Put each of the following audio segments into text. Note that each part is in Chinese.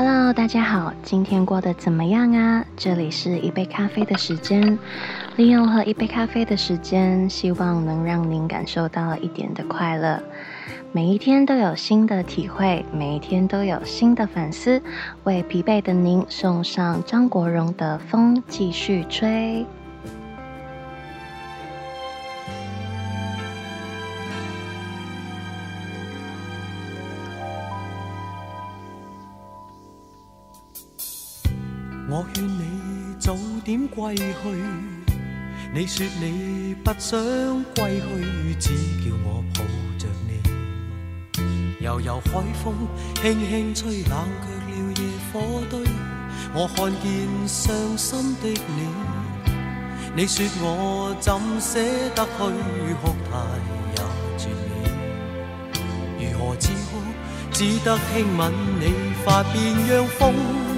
Hello，大家好，今天过得怎么样啊？这里是一杯咖啡的时间，利用喝一杯咖啡的时间，希望能让您感受到一点的快乐。每一天都有新的体会，每一天都有新的反思，为疲惫的您送上张国荣的《风继续吹》。我劝你早点归去，你说你不想归去，只叫我抱着你。悠悠海风轻轻吹，冷却了夜火堆。我看见伤心的你，你说我怎舍得去哭，太也绝美，如何止哭，只得轻吻你发边，让风。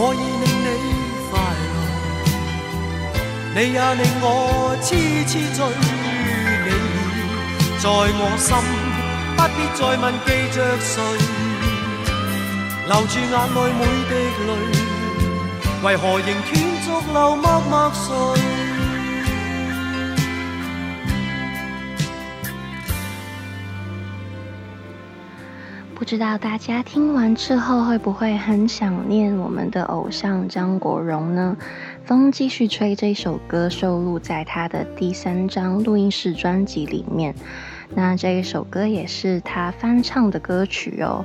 我已令你快乐，你也令我痴痴醉。你在我心，不必再问记着谁。留住眼内每滴泪，为何仍断续流，默默睡。不知道大家听完之后会不会很想念我们的偶像张国荣呢？风继续吹这首歌收录在他的第三张录音室专辑里面。那这一首歌也是他翻唱的歌曲哦，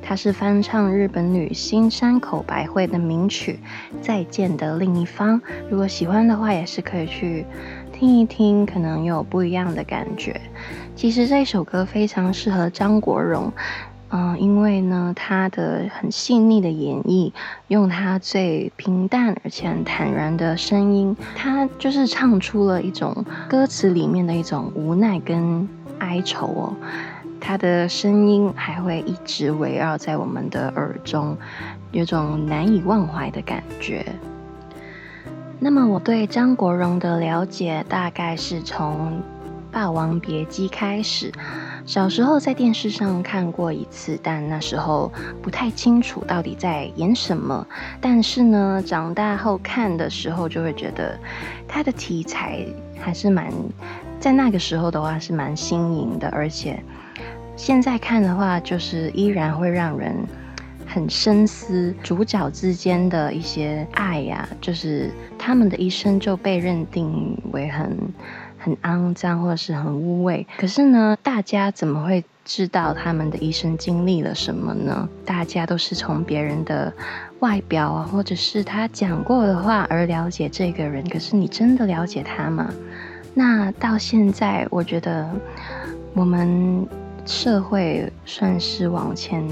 他是翻唱日本女星山口百惠的名曲《再见的另一方》。如果喜欢的话，也是可以去听一听，可能有不一样的感觉。其实这首歌非常适合张国荣。嗯，因为呢，他的很细腻的演绎，用他最平淡而且很坦然的声音，他就是唱出了一种歌词里面的一种无奈跟哀愁哦。他的声音还会一直围绕在我们的耳中，有种难以忘怀的感觉。那么我对张国荣的了解大概是从《霸王别姬》开始。小时候在电视上看过一次，但那时候不太清楚到底在演什么。但是呢，长大后看的时候就会觉得，它的题材还是蛮在那个时候的话是蛮新颖的，而且现在看的话，就是依然会让人很深思主角之间的一些爱呀，就是他们的一生就被认定为很。很肮脏或者是很污秽，可是呢，大家怎么会知道他们的一生经历了什么呢？大家都是从别人的外表啊，或者是他讲过的话而了解这个人。可是你真的了解他吗？那到现在，我觉得我们社会算是往前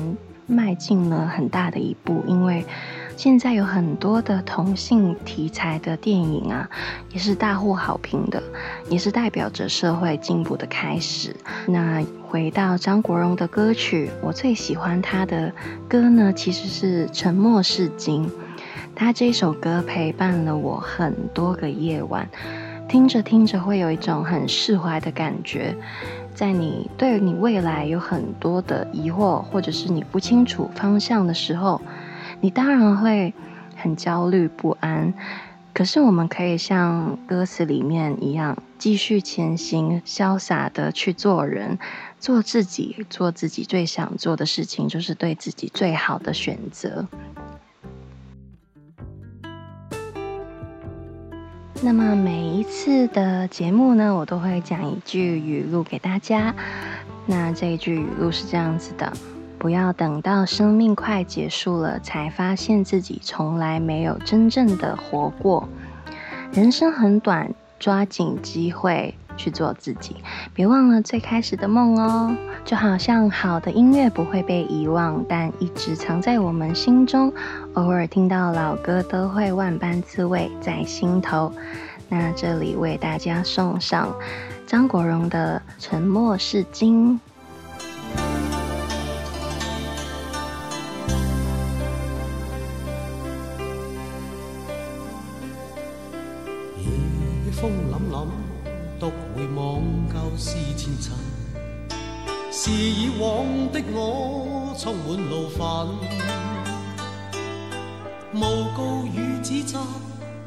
迈进了很大的一步，因为。现在有很多的同性题材的电影啊，也是大获好评的，也是代表着社会进步的开始。那回到张国荣的歌曲，我最喜欢他的歌呢，其实是《沉默是金》。他这首歌陪伴了我很多个夜晚，听着听着会有一种很释怀的感觉。在你对你未来有很多的疑惑，或者是你不清楚方向的时候。你当然会很焦虑不安，可是我们可以像歌词里面一样，继续前行，潇洒的去做人，做自己，做自己最想做的事情，就是对自己最好的选择。那么每一次的节目呢，我都会讲一句语录给大家。那这一句语录是这样子的。不要等到生命快结束了，才发现自己从来没有真正的活过。人生很短，抓紧机会去做自己，别忘了最开始的梦哦。就好像好的音乐不会被遗忘，但一直藏在我们心中。偶尔听到老歌，都会万般滋味在心头。那这里为大家送上张国荣的《沉默是金》。风凛凛，独回望旧事前尘，是以往的我充满怒愤，诬告与指责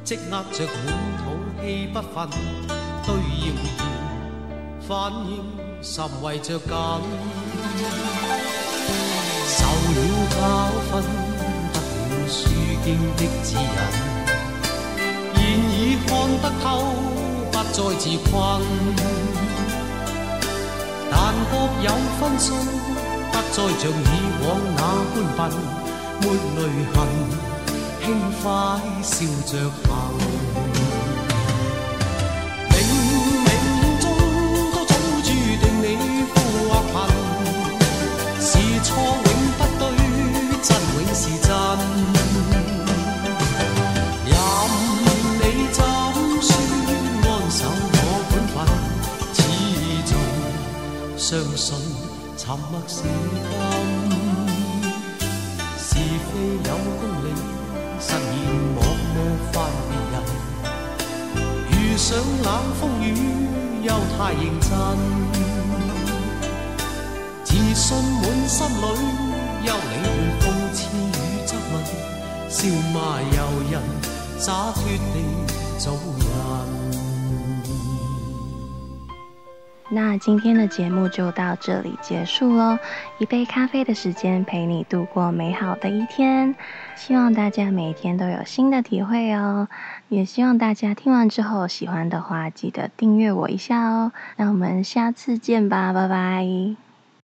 积压着满肚气不愤，对谣言反应甚为着紧，受了教训，得了《书经》的指引。看得透，不再自困。但各有分數，不再像以往那般笨，沒淚痕，輕快笑着行。沉默是金，是非有公理，實現莫莫快別人。遇上冷風雨，又太認真，自信滿心裏，休理會諷刺與質問，笑罵由人，灑脱地做人。那今天的节目就到这里结束喽，一杯咖啡的时间陪你度过美好的一天，希望大家每天都有新的体会哦，也希望大家听完之后喜欢的话，记得订阅我一下哦，那我们下次见吧，拜拜。